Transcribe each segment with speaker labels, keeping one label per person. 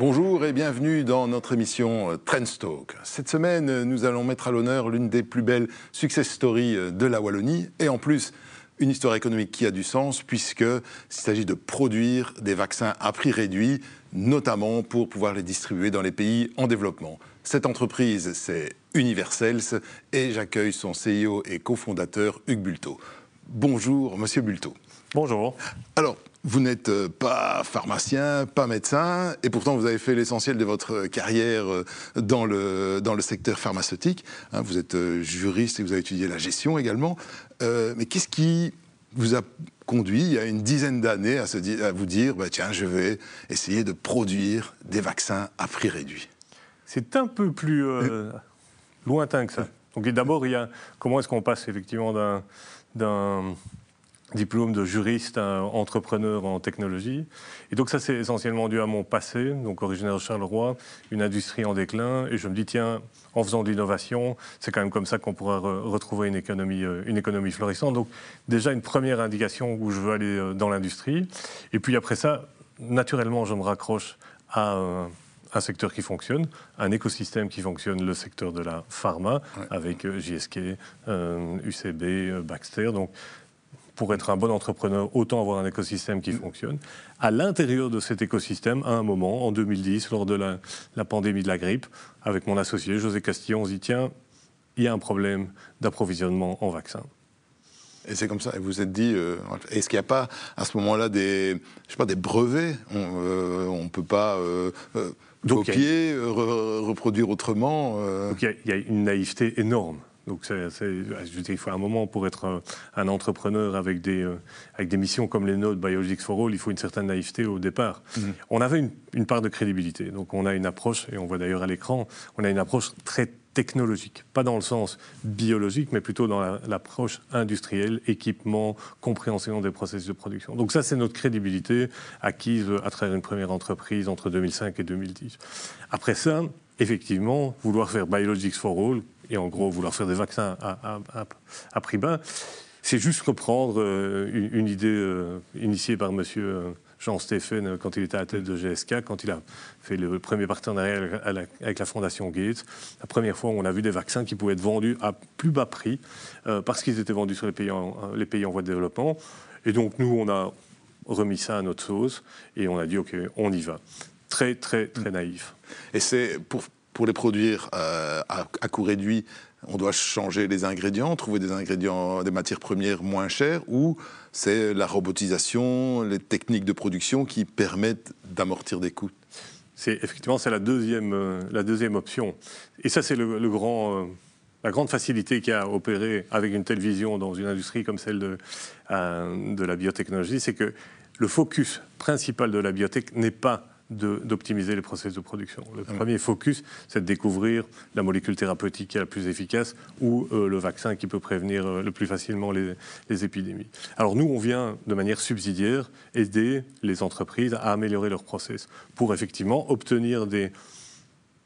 Speaker 1: Bonjour et bienvenue dans notre émission Trendstalk. Cette semaine, nous allons mettre à l'honneur l'une des plus belles success stories de la Wallonie et en plus une histoire économique qui a du sens puisqu'il s'agit de produire des vaccins à prix réduit, notamment pour pouvoir les distribuer dans les pays en développement. Cette entreprise, c'est Universels et j'accueille son CEO et cofondateur Hugues Bulto. Bonjour, monsieur Bulto.
Speaker 2: Bonjour.
Speaker 1: Alors, vous n'êtes euh, pas pharmacien, pas médecin, et pourtant vous avez fait l'essentiel de votre carrière euh, dans le, dans le secteur pharmaceutique. Hein. vous êtes euh, juriste et vous avez étudié la gestion également. mais qu'est-ce qui vous a conduit il y a une dizaine d'années à, à, vous dire bah, tiens, je vais essayer de produire des vaccins à prix réduit?
Speaker 2: C'est un peu plus lointain que ça. Donc d'abord, il y a comment est-ce qu'on passe effectivement d'un diplôme de juriste entrepreneur en technologie. Et donc ça, c'est essentiellement dû à mon passé, donc originaire de Charleroi, une industrie en déclin. Et je me dis, tiens, en faisant de l'innovation, c'est quand même comme ça qu'on pourra retrouver une économie, euh, une économie florissante. Donc déjà, une première indication où je veux aller euh, dans l'industrie. Et puis après ça, naturellement, je me raccroche à euh, un secteur qui fonctionne, un écosystème qui fonctionne, le secteur de la pharma, avec JSK, euh, UCB, Baxter. Donc, pour être un bon entrepreneur, autant avoir un écosystème qui fonctionne. À l'intérieur de cet écosystème, à un moment, en 2010, lors de la, la pandémie de la grippe, avec mon associé José Castillon, on se dit tiens, il y a un problème d'approvisionnement en vaccins.
Speaker 1: Et c'est comme ça. Et vous vous êtes dit, euh, est-ce qu'il n'y a pas à ce moment-là des, je sais pas, des brevets? On ne peut pas euh, copier, reproduire autrement.
Speaker 2: Donc il y, a une naïveté énorme. Donc il faut un moment pour être un, entrepreneur avec des, avec des missions comme les nôtres, Biologics for All, il faut une certaine naïveté au départ. Mhm. On avait une, une, part de crédibilité. Donc on a une approche, et on voit d'ailleurs à l'écran, on a une approche très technologique, pas dans le sens biologique, mais plutôt dans l'approche industrielle, équipement, compréhension des processus de production. Donc ça, c'est notre crédibilité acquise à travers une première entreprise entre 2005 et 2010. Après ça, effectivement, vouloir faire Biologics for All, et en gros vouloir faire des vaccins à, prix bas, c'est juste reprendre euh, une, idée euh, initiée par monsieur... Euh, Jean Stéphane quand il était à la tête de GSK, quand il a fait le premier partenariat avec la Fondation Gates. La première fois, où on a vu des vaccins qui pouvaient être vendus à plus bas prix parce qu'ils étaient vendus sur les pays, en, les pays en voie de développement. Et donc, nous, on a remis ça à notre sauce et on a dit, OK, on y va. Très, très, très naïf.
Speaker 1: Et c'est pour, pour les produire euh, à, coût réduit, on doit changer les ingrédients, trouver des ingrédients, des matières premières moins chères, ou c'est la robotisation, les techniques de production qui permettent d'amortir des coûts
Speaker 2: C'est effectivement c'est la deuxième euh, la deuxième option. Et ça c'est le, grand euh, la grande facilité qu'il y a à opérer avec une telle vision dans une industrie comme celle de, de la biotechnologie, c'est que le focus principal de la biotech n'est pas d'optimiser les processus de production. Le premier focus, c'est de découvrir la molécule thérapeutique qui est la plus efficace ou euh, le vaccin qui peut prévenir euh, le plus facilement les, les, épidémies. Alors nous, on vient de manière subsidiaire aider les entreprises à améliorer leurs process pour effectivement obtenir des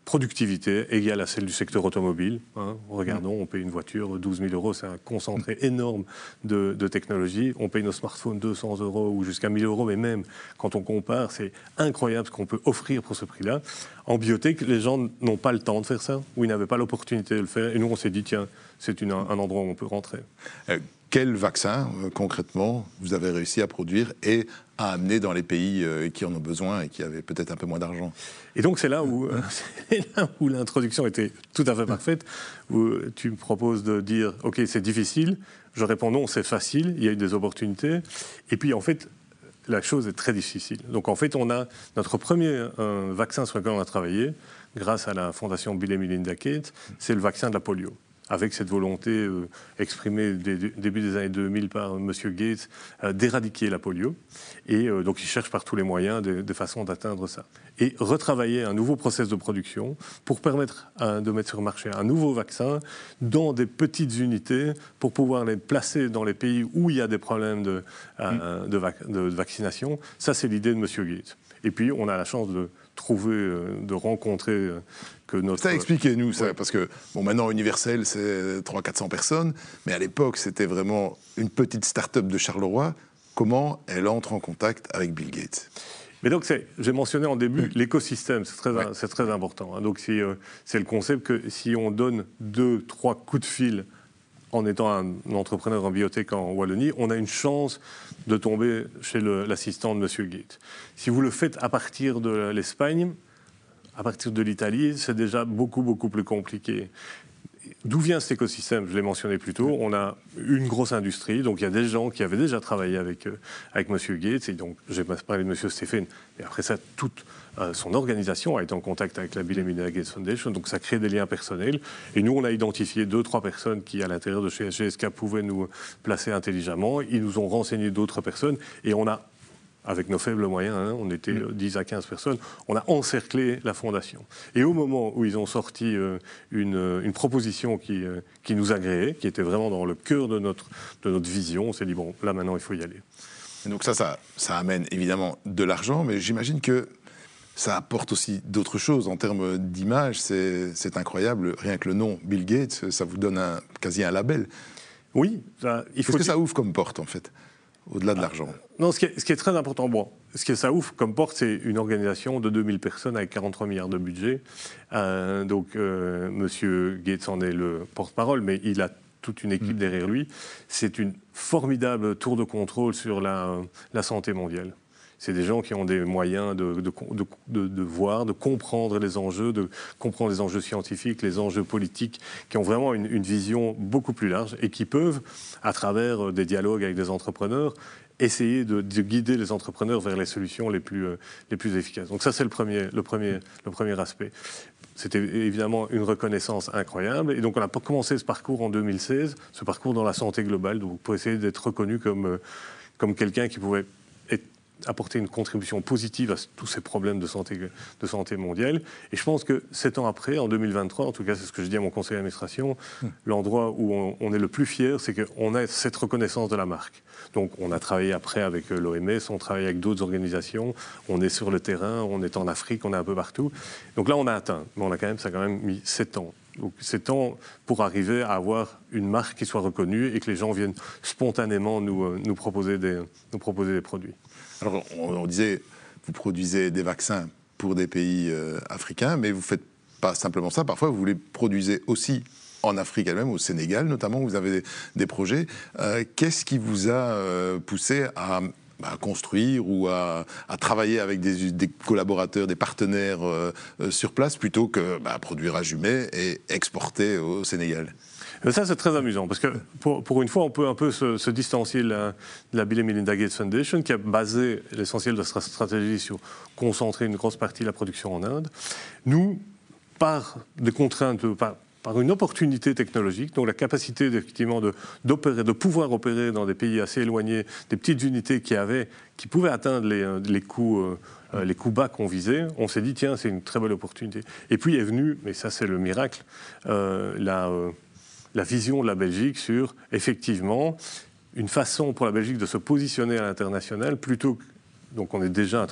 Speaker 2: productivité égale à celle du secteur automobile. Hein. Regardons, on paye une voiture 12 000 euros, c'est un concentré énorme de, technologie. On paye nos smartphones 200 euros ou jusqu'à 1000 euros, mais même quand on compare, c'est incroyable ce qu'on peut offrir pour ce prix-là. En biotech, les gens n'ont pas le temps de faire ça, ou ils n'avaient pas l'opportunité de le faire. Et nous, on s'est dit, tiens, c'est un endroit où on peut rentrer.
Speaker 1: Euh, quel vaccin, euh, concrètement, vous avez réussi à produire et à amener dans les pays euh, qui en ont besoin et qui avaient peut-être un peu moins d'argent?
Speaker 2: Et donc, c'est là où, où l'introduction était tout à fait parfaite, où tu me proposes de dire, OK, c'est difficile. Je réponds non, c'est facile, il y a eu des opportunités. Et puis, en fait, la chose est très difficile. Donc, en fait, on a notre premier vaccin sur lequel on a travaillé, grâce à la fondation Bill et Melinda Gates, c'est le vaccin de la polio avec cette volonté euh, exprimée dès, début des années 2000 par M. Gates euh, d'éradiquer la polio. Et euh, donc il cherche par tous les moyens des façons d'atteindre ça. Et retravailler un nouveau process de production pour permettre de mettre sur le marché un nouveau vaccin dans des petites unités pour pouvoir les placer dans les pays où il y a des problèmes de, mm. de vaccination. Ça, c'est l'idée de M. Gates. Et puis, on a la chance de trouver, de rencontrer
Speaker 1: ça, expliquez-nous ça, parce que bon, maintenant Universel, c'est 300-400 personnes, mais à l'époque, c'était vraiment une petite start-up de Charleroi. Comment elle entre en contact avec Bill Gates?
Speaker 2: Mais donc, j'ai mentionné en début l'écosystème, c'est très, très important. Hein. Donc, euh, c'est le concept que si on donne deux, trois coups de fil en étant un entrepreneur en biotech en Wallonie, on a une chance de tomber chez l'assistant de M. Gates. Si vous le faites à partir de l'Espagne, à partir de l'Italie, c'est déjà beaucoup, beaucoup plus compliqué. D'où vient cet écosystème? Je l'ai mentionné plus tôt. On a une grosse industrie, donc il y a des gens qui avaient déjà travaillé avec, euh, avec M. Gates, et donc j'ai parlé de M. Stéphane, mais après ça, toute son organisation a été en contact avec la Bill et Melinda Gates Foundation, donc ça crée des liens personnels. Et nous, on a identifié deux, trois personnes qui, à l'intérieur de chez SGSK, pouvaient nous placer intelligemment. Ils nous ont renseigné d'autres personnes, et on a avec nos faibles moyens, hein, on était 10 mm. à 15 personnes, on a encerclé la fondation. Et au moment où ils ont sorti euh, une, proposition qui, euh, qui nous agréait, qui était vraiment dans le cœur de notre, de notre vision, on s'est dit, bon, là maintenant, il faut y aller.
Speaker 1: donc ça, ça, ça amène évidemment de l'argent, mais j'imagine que ça apporte aussi d'autres choses en termes d'image. C'est incroyable, rien que le nom Bill Gates, ça vous donne un, quasi un label.
Speaker 2: Oui,
Speaker 1: il faut. Qu'est-ce que ça ouvre comme porte en fait au-delà de l'argent
Speaker 2: Non, ce qui, est, très important, bon, ce que ça ouvre comme porte, c'est une organisation de 2000 personnes avec 43 milliards de budget. Euh, donc, euh, M. Gates en est le porte-parole, mais il a toute une équipe mm. derrière lui. C'est une formidable tour de contrôle sur la santé mondiale. C'est des gens qui ont des moyens de, voir, de comprendre les enjeux, de comprendre les enjeux scientifiques, les enjeux politiques, qui ont vraiment une, vision beaucoup plus large et qui peuvent, à travers euh, des dialogues avec des entrepreneurs, essayer de, guider les entrepreneurs vers les solutions les plus, euh, les plus efficaces. Donc ça, c'est le premier, le, premier, le premier aspect. C'était évidemment une reconnaissance incroyable. Et donc on a commencé ce parcours en 2016, ce parcours dans la santé globale, pour essayer d'être reconnu comme, euh, comme quelqu'un qui pouvait apporter une contribution positive à tous ces problèmes de santé, de santé mondiale. Et je pense que sept ans après, en 2023, en tout cas c'est ce que je dis à mon conseil d'administration, hmm. l'endroit où on, est le plus fier, c'est qu'on a cette reconnaissance de la marque. Donc on a travaillé après avec euh, l'OMS, on travaille avec d'autres organisations, on est sur le terrain, on est en Afrique, on est un peu partout. Donc là on a atteint, mais on a quand même, ça a quand même mis sept ans. Donc c'est temps pour arriver à avoir une marque qui soit reconnue et que les gens viennent spontanément nous, euh, nous, proposer, des, nous proposer des produits.
Speaker 1: Alors on, disait, vous produisez des vaccins pour des pays euh, africains, mais vous ne faites pas simplement ça. Parfois, vous les produisez aussi en Afrique elle-même, au Sénégal notamment, vous avez des, projets. Euh, qu'est-ce qui vous a poussé à bah, à construire ou à, travailler avec des, collaborateurs, des partenaires euh, euh, sur place plutôt que bah, produire à Jumet et exporter au Sénégal?
Speaker 2: Ça, c'est très amusant, parce que pour, une fois, on peut un peu se, distancier de la, Bill Melinda Gates Foundation, qui a basé l'essentiel de sa stratégie sur concentrer une grosse partie de la production en Inde. Nous, par des contraintes, par, une opportunité technologique, donc la capacité effectivement d'opérer, de pouvoir opérer dans des pays assez éloignés, des petites unités qui avaient, qui pouvaient atteindre les, euh, coûts. Euh, euh, les coups bas qu'on visait, on s'est dit tiens c'est une très belle opportunité. Et puis est venu, mais ça c'est le miracle, la, la vision de la Belgique sur effectivement une façon pour la Belgique de se positionner à l'international plutôt que donc on est déjà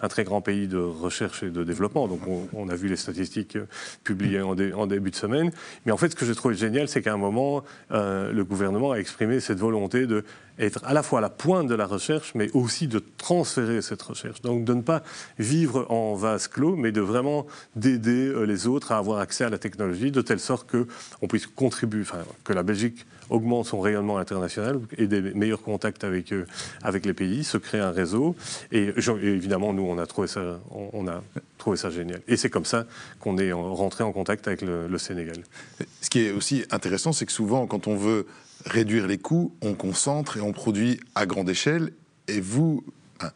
Speaker 2: un très, grand pays de recherche et de développement. Donc on, a vu les statistiques euh, publiées en, en, début de semaine. Mais en fait, ce que j'ai trouvé génial, c'est qu'à un moment, euh, le gouvernement a exprimé cette volonté de être à la fois à la pointe de la recherche, mais aussi de transférer cette recherche. Donc de ne pas vivre en vase clos, mais de vraiment d'aider euh, les autres à avoir accès à la technologie, de telle sorte qu'on puisse contribuer, que la Belgique augmente son rayonnement international et des meilleurs contacts avec, eux, avec les pays, se crée un réseau. Et, évidemment, nous, on a trouvé ça, on a trouvé ça génial. Et c'est comme ça qu'on est rentré en contact avec le Sénégal.
Speaker 1: Ce qui est aussi intéressant, c'est que souvent, quand on veut réduire les coûts, on concentre et on produit à grande échelle. Et vous,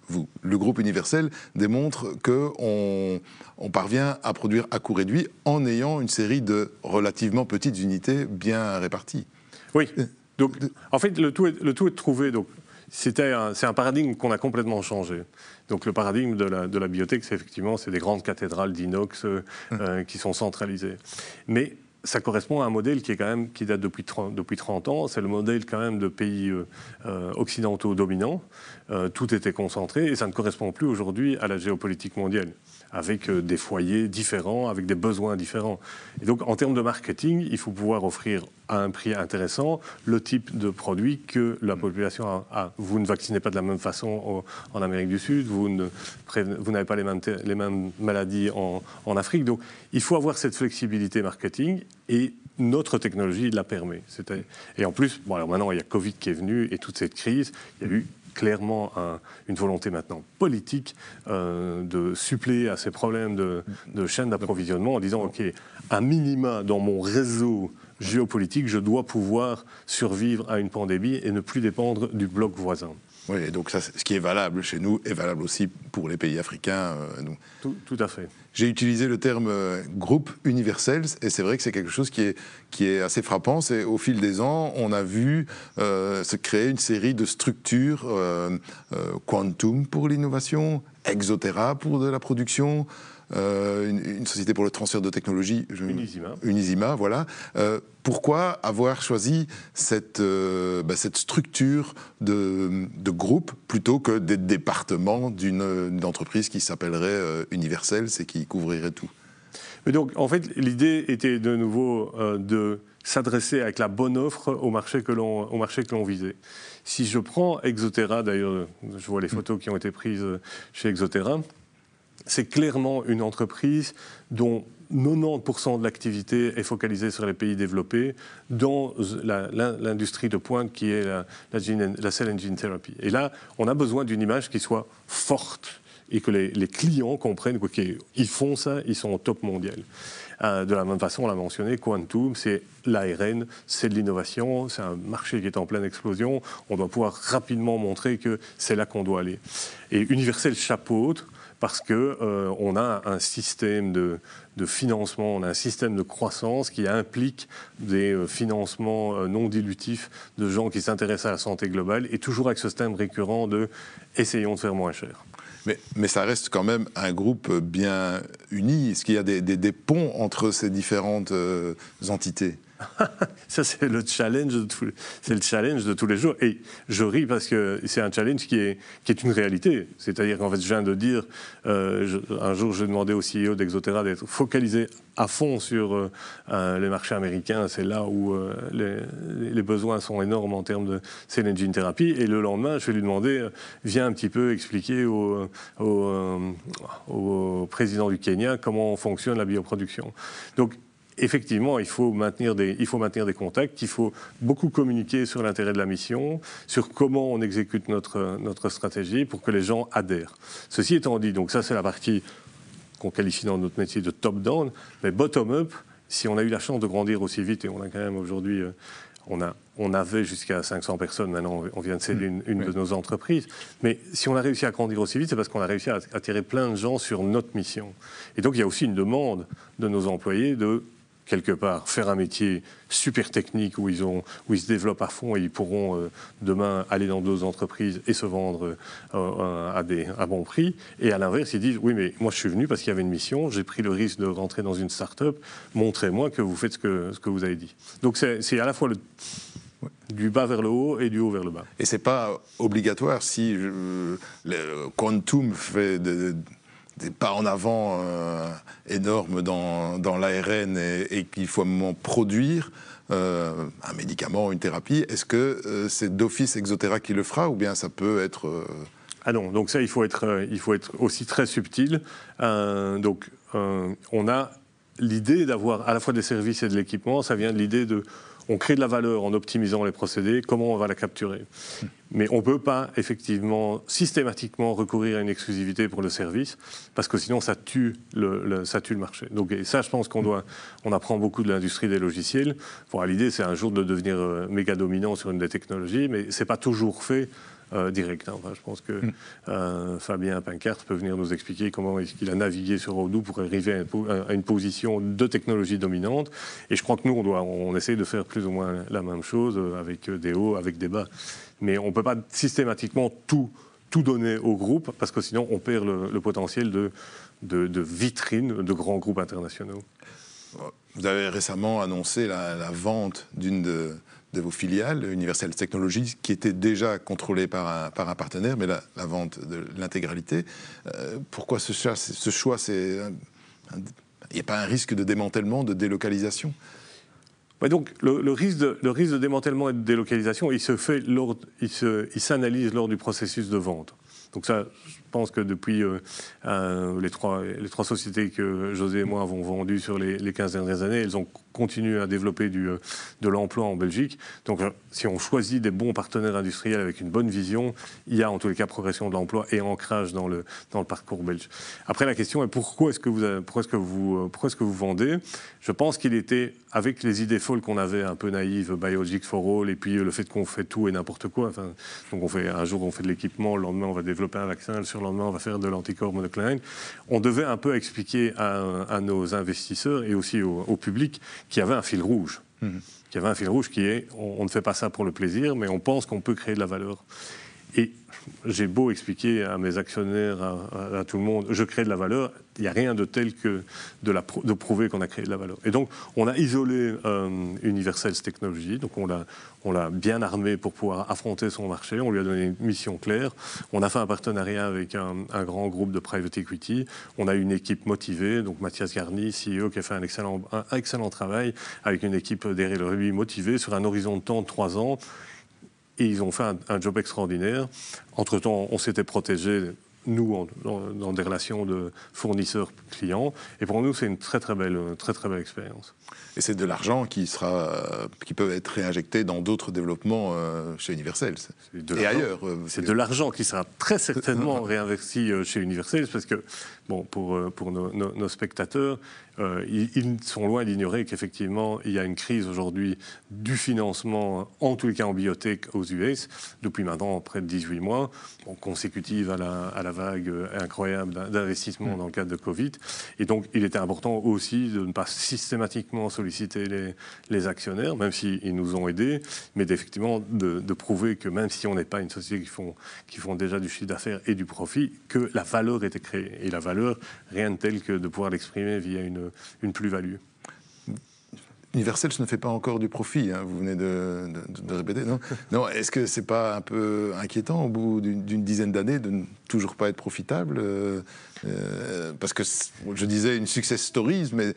Speaker 1: vous, le groupe universel démontre qu'on on parvient à produire à coût réduit en ayant une série de relativement petites unités bien réparties.
Speaker 2: Oui. Euh, donc, en fait, le tout est, le tout est de trouver. Donc, c'est un paradigme qu'on a complètement changé. Donc le paradigme de la, de la biotech, c'est effectivement c'est des grandes cathédrales d'inox euh, hum. euh, qui sont centralisées. Mais ça correspond à un modèle qui, est quand même, qui date depuis 30, depuis 30 ans. C'est le modèle quand même de pays occidentaux dominants. tout était concentré et ça ne correspond plus aujourd'hui à la géopolitique mondiale avec des foyers différents, avec des besoins différents. Et donc en termes de marketing, il faut pouvoir offrir à un prix intéressant le type de produit que la population a. Vous ne vaccinez pas de la même façon en Amérique du Sud, vous, n'avez pas les mêmes, maladies en, Afrique. Donc il faut avoir cette flexibilité marketing et notre technologie la permet. Et en plus, bon, alors maintenant il y a Covid qui est venu et toute cette crise, il y a eu clairement une volonté maintenant politique euh, de suppléer à ces problèmes de, chaîne d'approvisionnement en disant, OK, un minima dans mon réseau géopolitique, je dois pouvoir survivre à une pandémie et ne plus dépendre du bloc voisin.
Speaker 1: Oui, donc ça, ce qui est valable chez nous est valable aussi pour les pays africains. Euh,
Speaker 2: tout, tout, à fait.
Speaker 1: J'ai utilisé le terme euh, groupe universel et c'est vrai que c'est quelque chose qui est, qui est assez frappant. C'est au fil des ans, on a vu euh, se créer une série de structures, Quantum pour l'innovation, Exotera pour de la production, euh, une, société pour le transfert de technologie.
Speaker 2: Unisima.
Speaker 1: Unisima, voilà. Euh, pourquoi avoir choisi cette, euh, bah, cette structure de, de, groupe plutôt que des départements d'une entreprise qui s'appellerait Universel, c'est qui couvrirait tout?
Speaker 2: Mais donc, en fait, l'idée était de nouveau de s'adresser avec la bonne offre au marché que l'on visait. Si je prends Exotera, d'ailleurs, je vois les photos qui ont été prises chez Exotera, c'est clairement une entreprise dont 90% de l'activité est focalisée sur les pays développés dans l'industrie de pointe qui est la, cell and therapy. Et là, on a besoin d'une image qui soit forte et que les, clients comprennent qu'ils font ça, ils sont au top mondial. Euh, de la même façon, on l'a mentionné, Quantum, c'est l'ARN, c'est de l'innovation, c'est un marché qui est en pleine explosion. On doit pouvoir rapidement montrer que c'est là qu'on doit aller. Et Universel chapeaute parce qu'on euh, a un système de, financement, on a un système de croissance qui implique des euh, financements euh, non dilutifs de gens qui s'intéressent à la santé globale et toujours avec ce système récurrent de essayons de faire moins cher.
Speaker 1: Mais, mais, ça reste quand même un groupe bien uni. Est-ce qu'il y a des, ponts entre ces différentes entités?
Speaker 2: ça, c'est le challenge de tous, c'est le challenge de tous les jours. Et je ris parce que c'est un challenge qui est, qui est une réalité. C'est-à-dire qu'en fait, je viens de dire, euh, un jour, j'ai demandé au CEO d'Exotera d'être focalisé à fond sur euh, euh, les marchés américains. C'est là où les, besoins sont énormes en termes de cell and gene thérapie. Et le lendemain, je vais lui demander, viens un petit peu expliquer au, au, au président du Kenya comment fonctionne la bioproduction. Donc, effectivement, il faut, maintenir des, il faut maintenir des contacts, il faut beaucoup communiquer sur l'intérêt de la mission, sur comment on exécute notre, notre stratégie pour que les gens adhèrent. Ceci étant dit, donc ça c'est la partie qu'on qualifie dans notre métier de top-down, mais bottom-up, si on a eu la chance de grandir aussi vite, et on a quand même aujourd'hui, euh, on, a, on avait jusqu'à 500 personnes, maintenant on vient de céder une, une de nos entreprises, mais si on a réussi à grandir aussi vite, c'est parce qu'on a réussi à attirer plein de gens sur notre mission. Et donc il y a aussi une demande de nos employés de quelque part, faire un métier super technique où ils, ont, où ils se développent à fond et ils pourront euh, demain aller dans d'autres entreprises et se vendre euh, à, des, à bon prix. Et à l'inverse, ils disent Oui, mais moi je suis venu parce qu'il y avait une mission, j'ai pris le risque de rentrer dans une start-up, montrez-moi que vous faites ce que, ce que vous avez dit. Donc c'est à la fois du bas vers le haut et du haut vers le bas.
Speaker 1: Et c'est pas obligatoire si le Quantum fait de des pas en avant euh, énormes dans, dans l'ARN et, qu'il faut à un moment produire euh, un médicament, une thérapie, est-ce que euh, c'est d'office Exotera qui le fera ou bien ça peut être...
Speaker 2: Ah non, donc ça, il faut être, il faut être aussi très subtil. donc, on a l'idée d'avoir à la fois des services et de l'équipement, ça vient de l'idée de on crée de la valeur en optimisant les procédés, comment on va la capturer? Mais on ne peut pas effectivement systématiquement recourir à une exclusivité pour le service, parce que sinon ça tue le, ça tue le marché. Donc et ça, je pense qu'on doit, on apprend beaucoup de l'industrie des logiciels. L'idée, c'est un jour de devenir euh, méga dominant sur une des technologies, mais ce n'est pas toujours fait euh, direct. Hein. je pense que mm. euh, Fabien Pincart peut venir nous expliquer comment est-ce qu'il a navigué sur Odoo pour arriver à une, position de technologie dominante. Et je crois que nous, on, doit, on essaie de faire plus ou moins la même chose euh, avec des hauts, avec des bas. Mais on ne peut pas systématiquement tout, tout donner au groupe, parce que sinon on perd le, potentiel de, de, vitrine de grands groupes internationaux.
Speaker 1: Vous avez récemment annoncé la, la vente d'une de de vos filiales, Universal Technologies, qui était déjà contrôlée par un, par un partenaire, mais la, vente de l'intégralité. Euh, pourquoi ce choix, ce choix c'est Il n'y a pas un risque de démantèlement, de délocalisation?
Speaker 2: Donc le, risque de, le risque de démantèlement et de délocalisation, il se fait lors, il s'analyse lors du processus de vente. Donc ça, pense que depuis euh, euh, les, trois, sociétés que José et moi avons vendues sur les, les 15 dernières années, elles ont continué à développer du, euh, de l'emploi en Belgique. Donc si on choisit des bons partenaires industriels avec une bonne vision, il y a en tous les cas progression de l'emploi et ancrage dans le, dans le parcours belge. Après la question est pourquoi est-ce que vous, est-ce que est-ce que vous vendez? Je pense qu'il était avec les idées folles qu'on avait, un peu naïves, Biologics for All, et puis le fait qu'on fait tout et n'importe quoi. Enfin, donc on fait, un jour on fait de l'équipement, le lendemain on va développer un vaccin, le surlendemain on va faire de l'anticorps monoclonal. On devait un peu expliquer à, nos investisseurs et aussi au, public qu'il y avait un fil rouge. Mmh. Qu'il y avait un fil rouge qui est on, ne fait pas ça pour le plaisir, mais on pense qu'on peut créer de la valeur. Et j'ai beau expliquer à mes actionnaires, à, tout le monde, je crée de la valeur, il n'y a rien de tel que de, prouver qu'on a créé de la valeur. Et donc, on a isolé euh, Universals Technologies, donc on l'a, bien armé pour pouvoir affronter son marché, on lui a donné une mission claire, on a fait un partenariat avec un, grand groupe de private equity, on a une équipe motivée, donc Mathias Garni, CEO, qui a fait un excellent, travail, avec une équipe derrière lui motivée sur un horizon de temps de trois ans, et ils ont fait un, job extraordinaire. Entre-temps, on s'était protégé nous, dans, des relations de fournisseurs-clients. Et pour nous, c'est une très très belle, très très belle expérience.
Speaker 1: Et c'est de l'argent qui sera, qui peut être réinjecté dans d'autres développements euh, chez Universal et ailleurs.
Speaker 2: Euh, c'est de l'argent qui sera très certainement réinvesti euh, chez Universal parce que, bon, pour, pour nos spectateurs, euh, ils, sont loin d'ignorer qu'effectivement, il y a une crise aujourd'hui du financement, en tous les cas en biotech aux US, depuis maintenant près de 18 mois, consécutive à la, vague incroyable d'investissement dans le cadre de Covid. Et donc, il était important aussi de ne pas systématiquement solliciter les, les actionnaires, même s'ils nous ont aidés, mais d'effectivement de, de, prouver que même si on n'est pas une société qui font, qui font déjà du chiffre d'affaires et du profit, que la valeur était créée. Et la valeur, rien de tel que de pouvoir l'exprimer via une une plus-value.
Speaker 1: Universal, ce ne fait pas encore du profit, hein, vous venez de, répéter, non, non Est-ce que c'est pas un peu inquiétant au bout d'une dizaine d'années de ne toujours pas être profitable euh, euh, Parce que je disais une success story, mais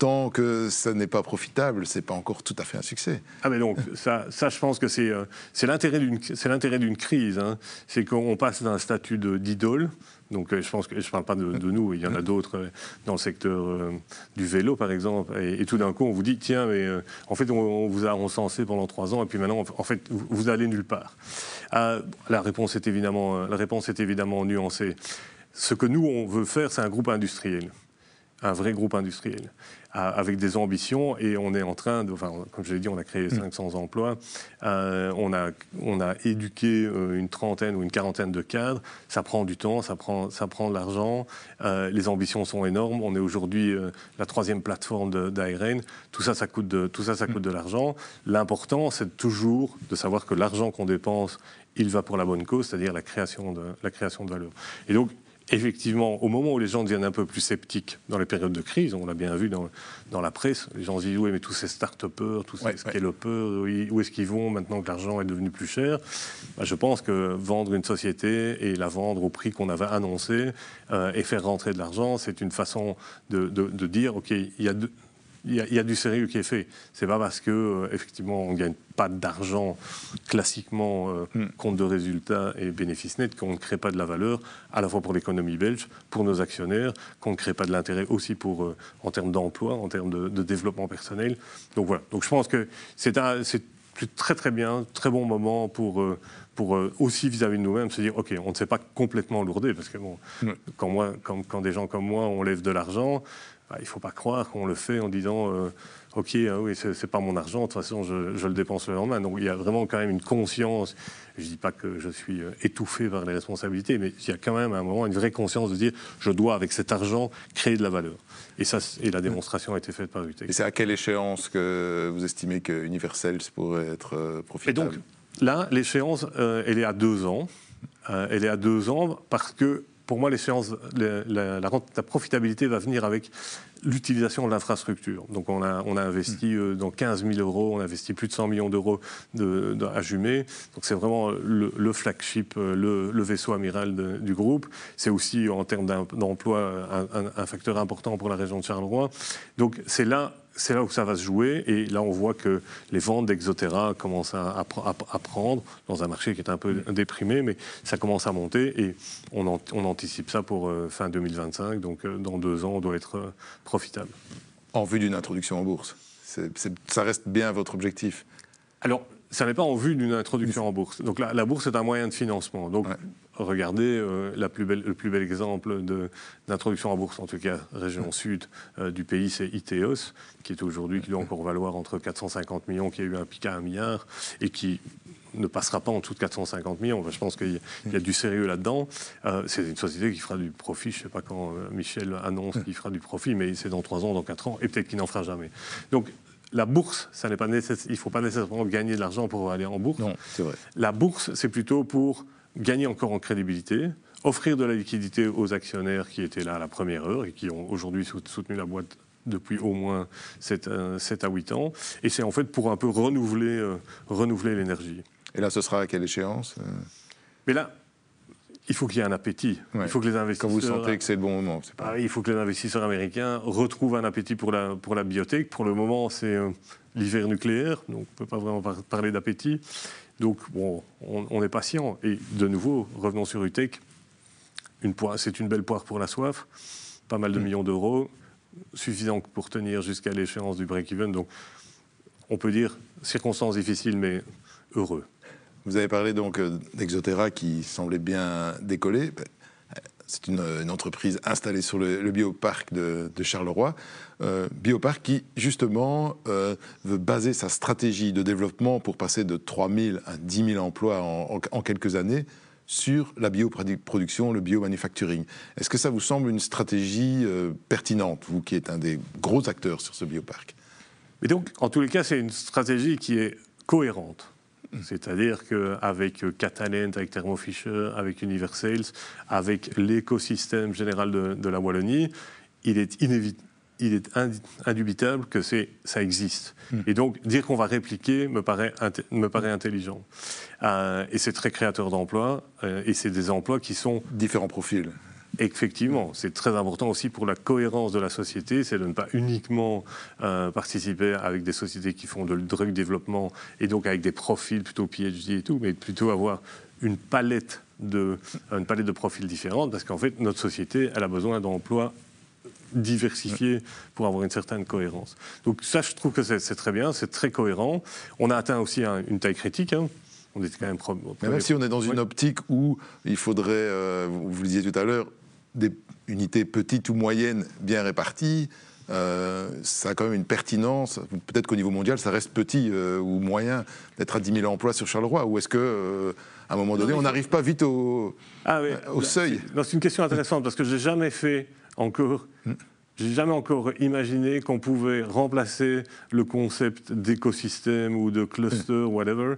Speaker 1: tant que ça n'est pas profitable, c'est pas encore tout à fait un succès.
Speaker 2: Ah mais donc ça, ça je pense que c'est euh, l'intérêt d'une crise, hein. c'est qu'on passe d'un statut d'idole donc euh, je pense que je ne parle pas de, nous, il y en a d'autres euh, dans le secteur euh, du vélo par exemple. Et, tout d'un coup on vous dit tiens mais en fait on, vous a recensé pendant trois ans et puis maintenant en fait vous, allez nulle part. la réponse est évidemment la réponse est évidemment nuancée. Ce que nous on veut faire c'est un groupe industriel, un vrai groupe industriel avec des ambitions et on est en train de, enfin, comme je l'ai dit, on a créé 500 mm. emplois, euh, on, a, on a éduqué euh, une trentaine ou une quarantaine de cadres, ça prend du temps, ça prend, ça prend de l'argent, euh, les ambitions sont énormes, on est aujourd'hui la troisième plateforme d'ARN, tout ça, ça coûte de, tout ça, ça coûte de l'argent. L'important, c'est toujours de savoir que l'argent qu'on dépense, il va pour la bonne cause, c'est-à-dire la création de, la création de valeur. Et donc, effectivement, au moment où les gens deviennent un peu plus sceptiques dans les périodes de crise, on l'a bien vu dans, dans, la presse, les gens se disent oui, mais tous ces start-upers, tous ces scale-upers, où est-ce qu'ils vont maintenant que l'argent est devenu plus cher? Bah, Je pense que vendre une société et la vendre au prix qu'on avait annoncé euh, et faire rentrer de l'argent, c'est une façon de, de dire ok, il y a deux il y, a du sérieux qui est fait. C'est pas parce que euh, effectivement on gagne pas d'argent classiquement euh, hmm. compte de résultats et bénéfices nets qu'on ne crée pas de la valeur à la fois pour l'économie belge, pour nos actionnaires, qu'on ne crée pas de l'intérêt aussi pour euh, en termes d'emploi, en termes de, développement personnel. Donc voilà. Donc je pense que c'est très très bien, très bon moment pour pour aussi vis-à-vis de nous-mêmes se dire ok on ne s'est pas complètement lourdé parce que bon quand moi quand, quand, des gens comme moi on lève de l'argent bah, il ne faut pas croire qu'on le fait en disant euh, Ok, ah oui, c'est pas mon argent, de toute façon, je, le dépense le lendemain. Donc il y a vraiment quand même une conscience. Je ne dis pas que je suis euh, étouffé par les responsabilités, mais il y a quand même à un moment une vraie conscience de dire Je dois, avec cet argent, créer de la valeur. Et, ça, et la démonstration a été faite par UTEC.
Speaker 1: Et c'est à quelle échéance que vous estimez que Universal pourrait être euh, profitable
Speaker 2: Et donc, là, l'échéance, elle est à deux ans. elle est à deux ans parce que pour moi, l'échéance, la, la, profitabilité va venir avec l'utilisation de l'infrastructure. Donc on a, on a investi hmm. euh, dans 15 000 euros, on a investi plus de 100 millions d'euros de, à Jumet. Donc c'est vraiment le, flagship, euh, le, vaisseau amiral du groupe. C'est aussi en termes d'emploi un, un, facteur important pour la région de Charleroi. Donc c'est là c'est là où ça va se jouer. Et là, on voit que les ventes d'Exotera commencent à, prendre dans un marché qui est un peu déprimé, mais ça commence à monter et on, anticipe ça pour euh, fin 2025. Donc, euh, dans deux ans, on doit être euh, profitable.
Speaker 1: En vue d'une introduction en bourse Ça reste bien votre objectif?
Speaker 2: Alors, ça n'est pas en vue d'une introduction en bourse. Donc la, bourse est un moyen de financement. Donc regardez euh, la plus belle, le plus bel exemple d'introduction en bourse, en tout cas région sud euh, du pays, c'est ITEOS, qui est aujourd'hui, qui doit encore valoir entre 450 millions, qui a eu un pic à un milliard, et qui ne passera pas en dessous de 450 millions. je pense qu'il y, a du sérieux là-dedans. Euh, c'est une société qui fera du profit. Je ne sais pas quand Michel annonce qu'il fera du profit, mais c'est dans 3 ans, dans 4 ans, et peut-être qu'il n'en fera jamais. Donc la bourse, ça n'est pas il ne faut pas nécessairement gagner de l'argent pour aller en bourse.
Speaker 1: Non, c'est vrai.
Speaker 2: La bourse, c'est plutôt pour gagner encore en crédibilité, offrir de la liquidité aux actionnaires qui étaient là à la première heure et qui ont aujourd'hui soutenu la boîte depuis au moins 7, euh, à 8 ans. Et c'est en fait pour un peu renouveler, euh, renouveler l'énergie.
Speaker 1: Et là, ce sera à quelle échéance euh?
Speaker 2: Mais là, il faut qu'il y ait un appétit. Il faut que les investisseurs.
Speaker 1: Quand vous sentez que c'est le bon moment.
Speaker 2: Pas... Ah il faut que les investisseurs américains retrouvent un appétit pour la, pour la biotech. Pour le moment, c'est euh, l'hiver nucléaire, donc on ne peut pas vraiment parler d'appétit. Donc, bon, on, est patient. Et de nouveau, revenons sur UTEC. C'est une belle poire pour la soif. Pas mal de mm. millions d'euros, suffisant pour tenir jusqu'à l'échéance du break-even. Donc, on peut dire circonstances difficiles, mais heureux.
Speaker 1: Vous avez parlé donc euh, d'Exotera qui semblait bien décoller. C'est une, entreprise installée sur le, bioparc de, Charleroi. Euh, bioparc qui, justement, euh, veut baser sa stratégie de développement pour passer de 3 000 à 10 000 emplois en, quelques années sur la bioproduction, le biomanufacturing. Est-ce que ça vous semble une stratégie pertinente, vous qui êtes un des gros acteurs sur ce bioparc?
Speaker 2: Mais donc, en tous les cas, c'est une stratégie qui est cohérente. C'est-à-dire qu'avec Catalent, avec Thermo Fisher, avec Universals, avec l'écosystème général de, la Wallonie, il est il est indubitable que ça existe. Hmm. Et donc, dire qu'on va répliquer me paraît, me paraît intelligent. Euh, et c'est très créateur d'emplois, euh, et c'est des emplois qui sont...
Speaker 1: Différents profils.
Speaker 2: Effectivement, c'est très important aussi pour la cohérence de la société, c'est de ne pas uniquement euh, participer avec des sociétés qui font de drug développement et donc avec des profils plutôt PhD et tout, mais plutôt avoir une palette de, une palette de profils différents, parce qu'en fait, notre société, elle a besoin d'emplois diversifiés pour avoir une certaine cohérence. Donc ça, je trouve que c'est très bien, c'est très cohérent. On a atteint aussi une taille critique. Hein. On
Speaker 1: est quand même, même si on est dans une optique où il faudrait, euh, vous le disiez tout à l'heure, des unités petites ou moyennes bien réparties, euh, ça a quand même une pertinence. Peut-être qu'au niveau mondial, ça reste petit euh, ou moyen d'être à 10 000 emplois sur Charleroi. Ou est-ce que, euh, à un moment donné, on n'arrive pas vite au, ah au seuil?
Speaker 2: C'est une question intéressante parce que j'ai jamais fait encore. J'ai jamais encore imaginé qu'on pouvait remplacer le concept d'écosystème ou de cluster, mm. whatever,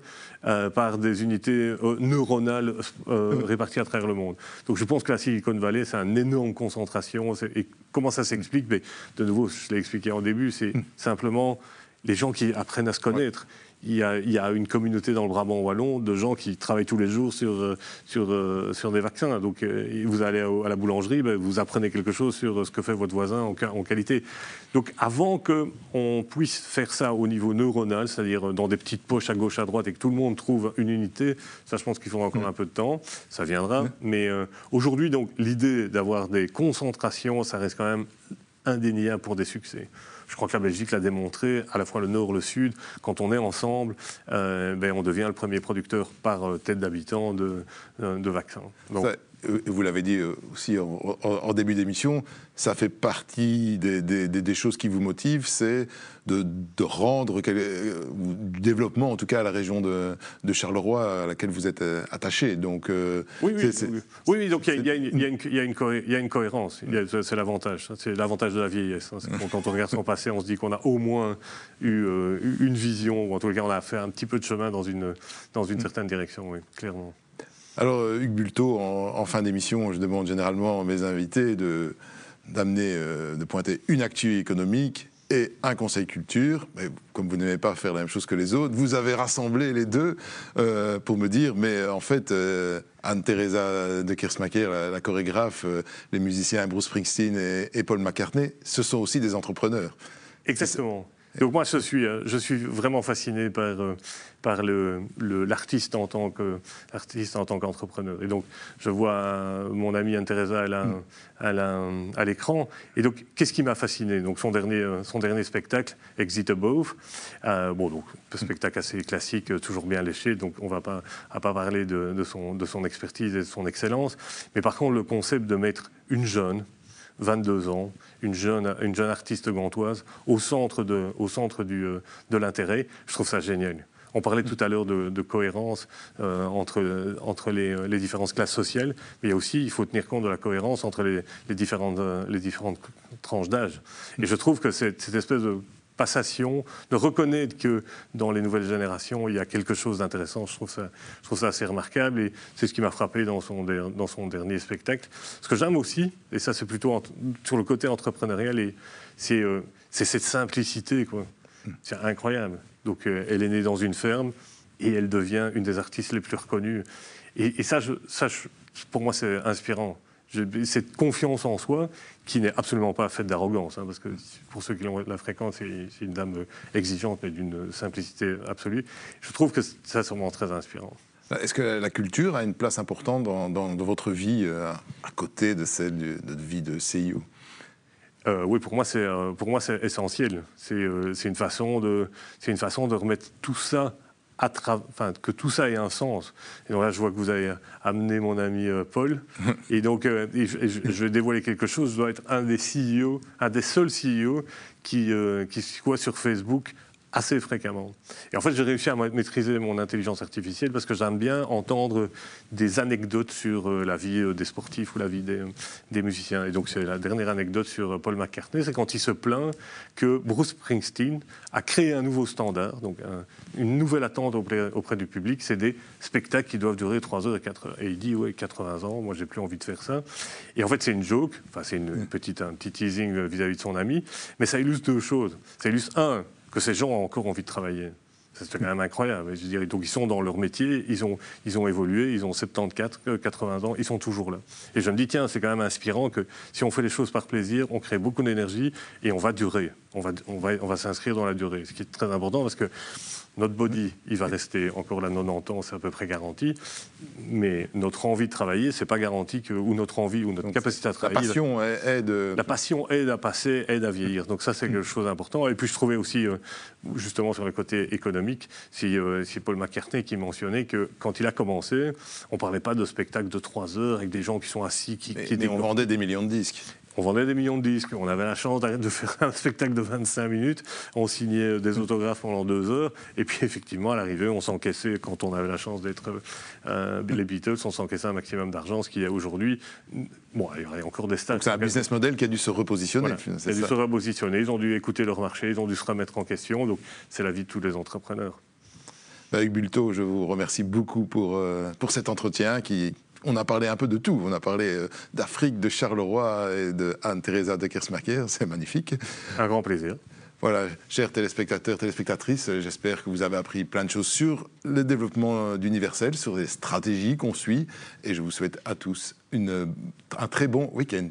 Speaker 2: euh, par des unités euh, neuronales euh, mm. réparties à travers le monde. Donc je pense que la Silicon Valley, c'est une énorme concentration. Et comment ça s'explique? Mais De nouveau, je l'ai expliqué en début, c'est mm. simplement les gens qui apprennent à se connaître il y, a, une communauté dans le Brabant wallon de gens qui travaillent tous les jours sur, euh, sur, euh, sur des vaccins. Donc, euh, vous allez à la boulangerie, ben, vous apprenez quelque chose sur ce que fait votre voisin en, en qualité. Donc, avant qu'on puisse faire ça au niveau neuronal, c'est-à-dire dans des petites poches à gauche, à droite, et que tout le monde trouve une unité, ça, je pense qu'il faudra encore un peu de temps. Ça viendra. Mais aujourd'hui, donc, l'idée d'avoir des concentrations, ça reste quand même indéniable pour des succès. Je crois que la Belgique l'a démontré, à la fois le nord, le sud. Quand on est ensemble, euh, ben, on devient le premier producteur par euh, tête d'habitant de, euh, de vaccins.
Speaker 1: Vous l'avez dit aussi en, début d'émission, ça fait partie des, choses qui vous motivent, c'est de, rendre, du développement en tout cas à la région de, Charleroi à laquelle vous êtes attaché. Donc,
Speaker 2: oui, oui, oui, donc il y, a une cohérence, c'est l'avantage, c'est l'avantage de la vieillesse. Hein. Quand on regarde son passé, on se dit qu'on a au moins eu une vision, ou en tout cas on a fait un petit peu de chemin dans une, dans une certaine direction, oui, clairement.
Speaker 1: Alors, Hugues Bulto, en, fin d'émission, je demande généralement à mes invités de, d'amener, euh, de pointer une actu économique et un conseil culture. Mais comme vous n'aimez pas faire la même chose que les autres, vous avez rassemblé les deux euh, pour me dire, mais en fait, euh, Anne-Theresa de Kersmacher, la, chorégraphe, les musiciens Bruce Springsteen et, Paul McCartney, ce sont aussi des entrepreneurs.
Speaker 2: Exactement. Donc moi, je suis, euh, je suis vraiment fasciné par, euh, par l'artiste en tant en tant qu'entrepreneur. Et donc, je vois euh, mon ami Anne-Theresa à l'écran. Et donc, qu'est-ce qui m'a fasciné? Donc, son dernier, son dernier spectacle, Exit Above. bon, donc, spectacle assez classique, toujours bien léché. Donc, on ne va pas, pas parler de, de, son, de son expertise et de son excellence. Mais par contre, le concept de mettre une jeune, 22 ans, une jeune, une jeune artiste gantoise, au centre, de, au centre du, euh, de l'intérêt. Je trouve ça génial. On parlait tout à l'heure de, cohérence euh, entre, entre les, les, différentes classes sociales, mais il y a aussi, il faut tenir compte de la cohérence entre les, les différentes, les différentes tranches d'âge. Et je trouve que cette, cette espèce de passation, de reconnaître que dans les nouvelles générations, il y a quelque chose d'intéressant. Je, trouve ça, je trouve ça assez remarquable et c'est ce qui m'a frappé dans son, dans son dernier spectacle. Ce que j'aime aussi, et ça c'est plutôt sur le côté entrepreneurial, c'est euh, cette simplicité. C'est incroyable. Donc euh, elle est née dans une ferme et elle devient une des artistes les plus reconnues. Et, ça, je, ça pour moi, c'est inspirant cette confiance en soi qui n'est absolument pas faite d'arrogance, hein, parce que pour ceux qui l'ont la fréquence, c'est une dame exigeante mais d'une simplicité absolue. Je trouve que ça, c'est vraiment très inspirant.
Speaker 1: Est-ce que la culture a une place importante dans, votre vie euh, à côté de celle de votre vie de CIO
Speaker 2: euh, oui, pour moi, c'est euh, pour moi c'est essentiel. C'est une façon de c'est une façon de remettre tout ça enfin, que tout ça ait un sens. Et donc là, je vois que vous avez amené mon ami euh, Paul. et donc, euh, je, vais dévoiler quelque chose. Je dois être un des CEO, un des seuls CEO qui, euh, qui soit sur Facebook assez fréquemment. Et en fait, j'ai réussi à maîtriser mon intelligence artificielle parce que j'aime bien entendre des anecdotes sur euh, la vie euh, des sportifs ou la vie des, des musiciens. Et donc, c'est la dernière anecdote sur euh, Paul McCartney, c'est quand il se plaint que Bruce Springsteen a créé un nouveau standard, donc une nouvelle attente auprès, auprès du public, c'est des spectacles qui doivent durer 3 heures et 4 heures. Et il dit, ouais, 80 ans, moi, j'ai plus envie de faire ça. Et en fait, c'est une joke, enfin, c'est une, petite, un petit teasing vis-à-vis -vis de son ami, mais ça illustre deux choses. Ça illustre, un, que ces gens ont encore envie de travailler. C'est quand même incroyable. Je dirais, donc ils sont dans leur métier, ils ont, ils ont évolué, ils ont 74, 80 euh, ans, ils sont toujours là. Et je me dis, tiens, c'est quand même inspirant que si on fait les choses par plaisir, on crée beaucoup d'énergie et on va durer. On va, on va, on va s'inscrire dans la durée. Ce qui est très important parce que notre body, il va rester encore là 90 ans, c'est à peu près garanti. Mais notre envie de travailler, c'est pas garanti que, ou notre envie, ou notre capacité à travailler.
Speaker 1: La passion aide.
Speaker 2: La passion aide à passer, aide à vieillir. Donc ça, c'est quelque chose d'important. Et puis je trouvais aussi, euh, justement sur le côté économique, si, euh, si, Paul McCartney qui mentionnait que quand il a commencé, on parlait pas de spectacles de 3 heures avec des gens qui sont assis, qui,
Speaker 1: qui mais on vendait des millions de disques
Speaker 2: on vendait des millions de disques, on avait la chance de faire un spectacle de 25 minutes, on signait des autographes pendant deux heures, et puis effectivement, à l'arrivée, on s'encaissait, quand on avait la chance d'être euh, les Beatles, on s'encaissait un maximum d'argent, ce qui est aujourd'hui... Bon, il y a encore des stats.
Speaker 1: c'est un business model qui a dû se repositionner.
Speaker 2: Il a dû se repositionner, ils ont dû écouter leur marché, ils ont dû se remettre en question, donc c'est la vie de tous les entrepreneurs.
Speaker 1: Avec Bulto, je vous remercie beaucoup pour, euh, pour cet entretien qui, on a parlé un peu de tout. On a parlé euh, d'Afrique, de Charleroi et de Anne-Theresa de Kersmacher. C'est magnifique.
Speaker 2: Un grand plaisir.
Speaker 1: Voilà, chers téléspectateurs, téléspectatrices, j'espère que vous avez appris plein de choses sur le développement d'Universel, sur les stratégies qu'on suit. Et je vous souhaite à tous un très bon week-end.